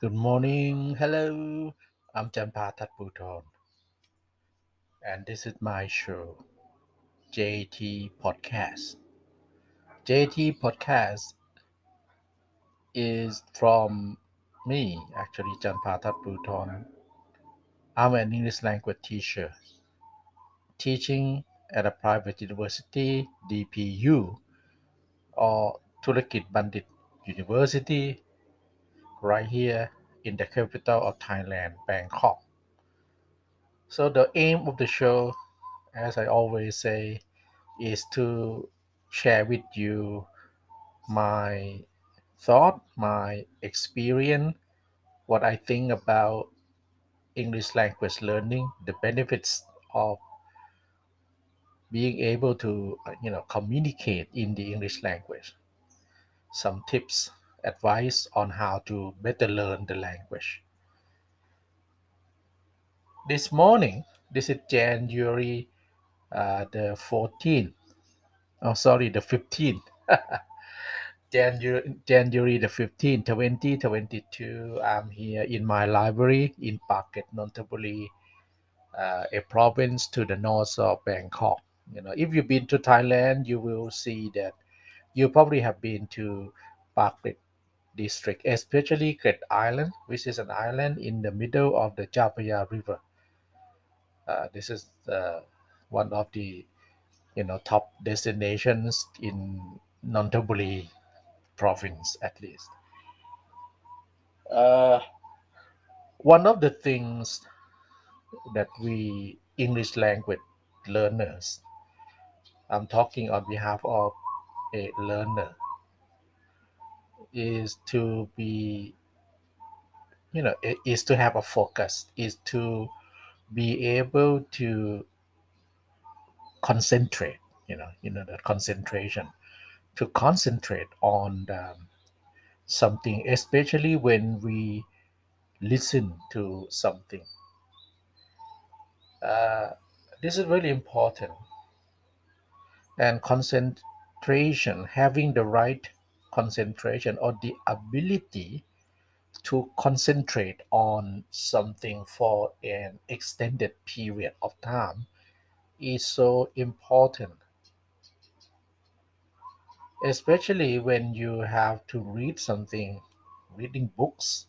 Good morning. Hello. I'm Jampa Tatputon, and this is my show, JT Podcast. JT Podcast is from me, actually, Jampa Tatputon. I'm an English language teacher, teaching at a private university, DPU, or Dhurakij Pundit University, right here in the capital of Thailand, Bangkok. So the aim of the show, as I always say, is to share with you my thought, my experience, what I think about English language learning, the benefits of being able to you know communicate in the English language, some tips, advice on how to better learn the language. This morning, this is January uh, the 14th. Oh, sorry, the 15th. January, January the 15th, 2022, I'm here in my library in Pak Kret, Nonthaburi, uh, a province to the north of Bangkok. You know, if you've been to Thailand, you will see that you probably have been to Pak Kret district, especially Kret Island, which is an island in the middle of the Chao Phraya River. Uh, this is uh, one of the you know top destinations in Nonthaburi province at least. Uh, one of the things that we English language learners, I'm talking on behalf of a learner, is to be, you know, is to have a focus, is to be able to concentrate, you know, you know, the concentration, to concentrate on the, something, especially when we listen to something. Uh, this is really important and concentration having the right concentration or the ability to concentrate on something for an extended period of time is so important. Especially when you have to read something reading books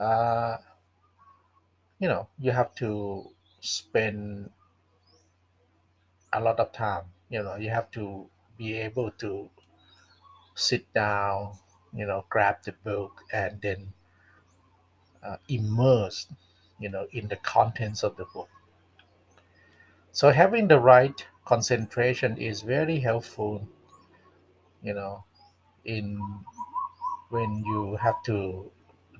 uh, you know you have to spend a lot of time you know you have to be able to sit down, you know, grab the book and then uh, immerse, you know, in the contents of the book. So having the right concentration is very helpful, you know, in when you have to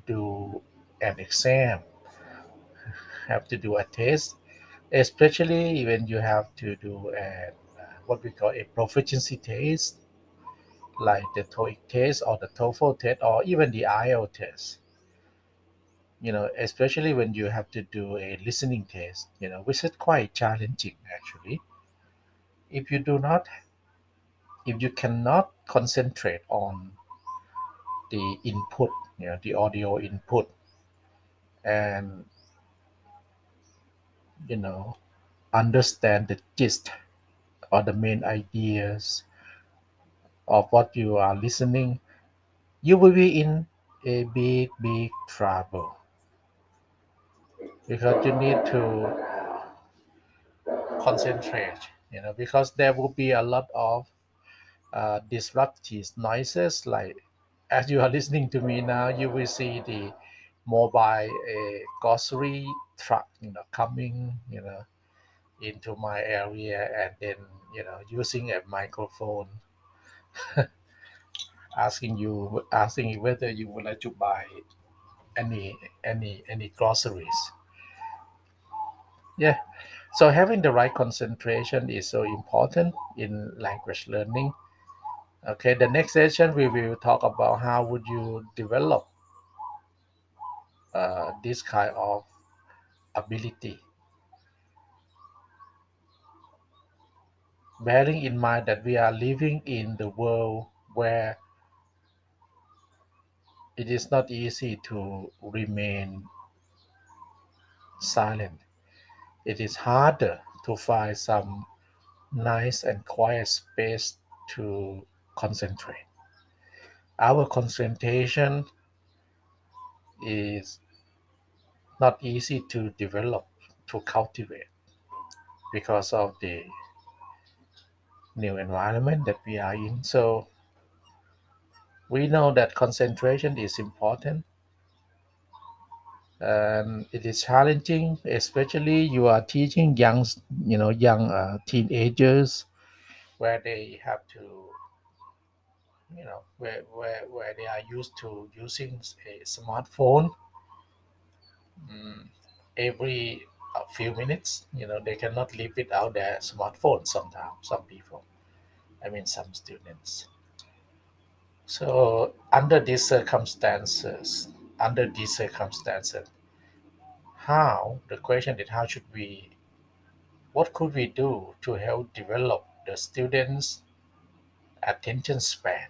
do an exam, have to do a test, especially when you have to do a, uh, what we call a proficiency test, like the TOEIC test or the TOEFL test or even the IELTS test. you know, especially when you have to do a listening test, you know, which is quite challenging actually. If you do not, if you cannot concentrate on the input, you know, the audio input, and you know, understand the gist or the main ideas of what you are listening, you will be in a big, big trouble. Because you need to concentrate, you know, because there will be a lot of uh, disruptive noises like as you are listening to me now you will see the mobile grocery truck you know coming you know into my area and then you know using a microphone asking you asking you whether you would like to buy any any any groceries. Yeah. So having the right concentration is so important in language learning. Okay the next session we will talk about how would you develop uh, this kind of ability, bearing in mind that we are living in the world where it is not easy to remain silent. It is harder to find some nice and quiet space to concentrate. Our concentration is not easy to develop, to cultivate because of the new environment that we are in. So we know that concentration is important and it is challenging, especially you are teaching young, you know, young uh, teenagers where they have to, you know, where, where, where they are used to using a smartphone mm, every a few minutes. You know, they cannot live without their smartphone sometimes, some people. I mean, some students. So under these circumstances, under these circumstances, how the question is how should we, what could we do to help develop the students' attention span?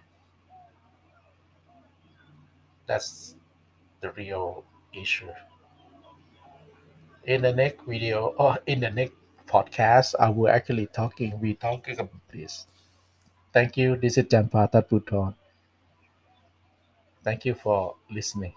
That's the real issue. In the next video or in the next podcast, I will actually talking. We talking about this. Thank you. This is Jampa Tatputon. Thank you for listening.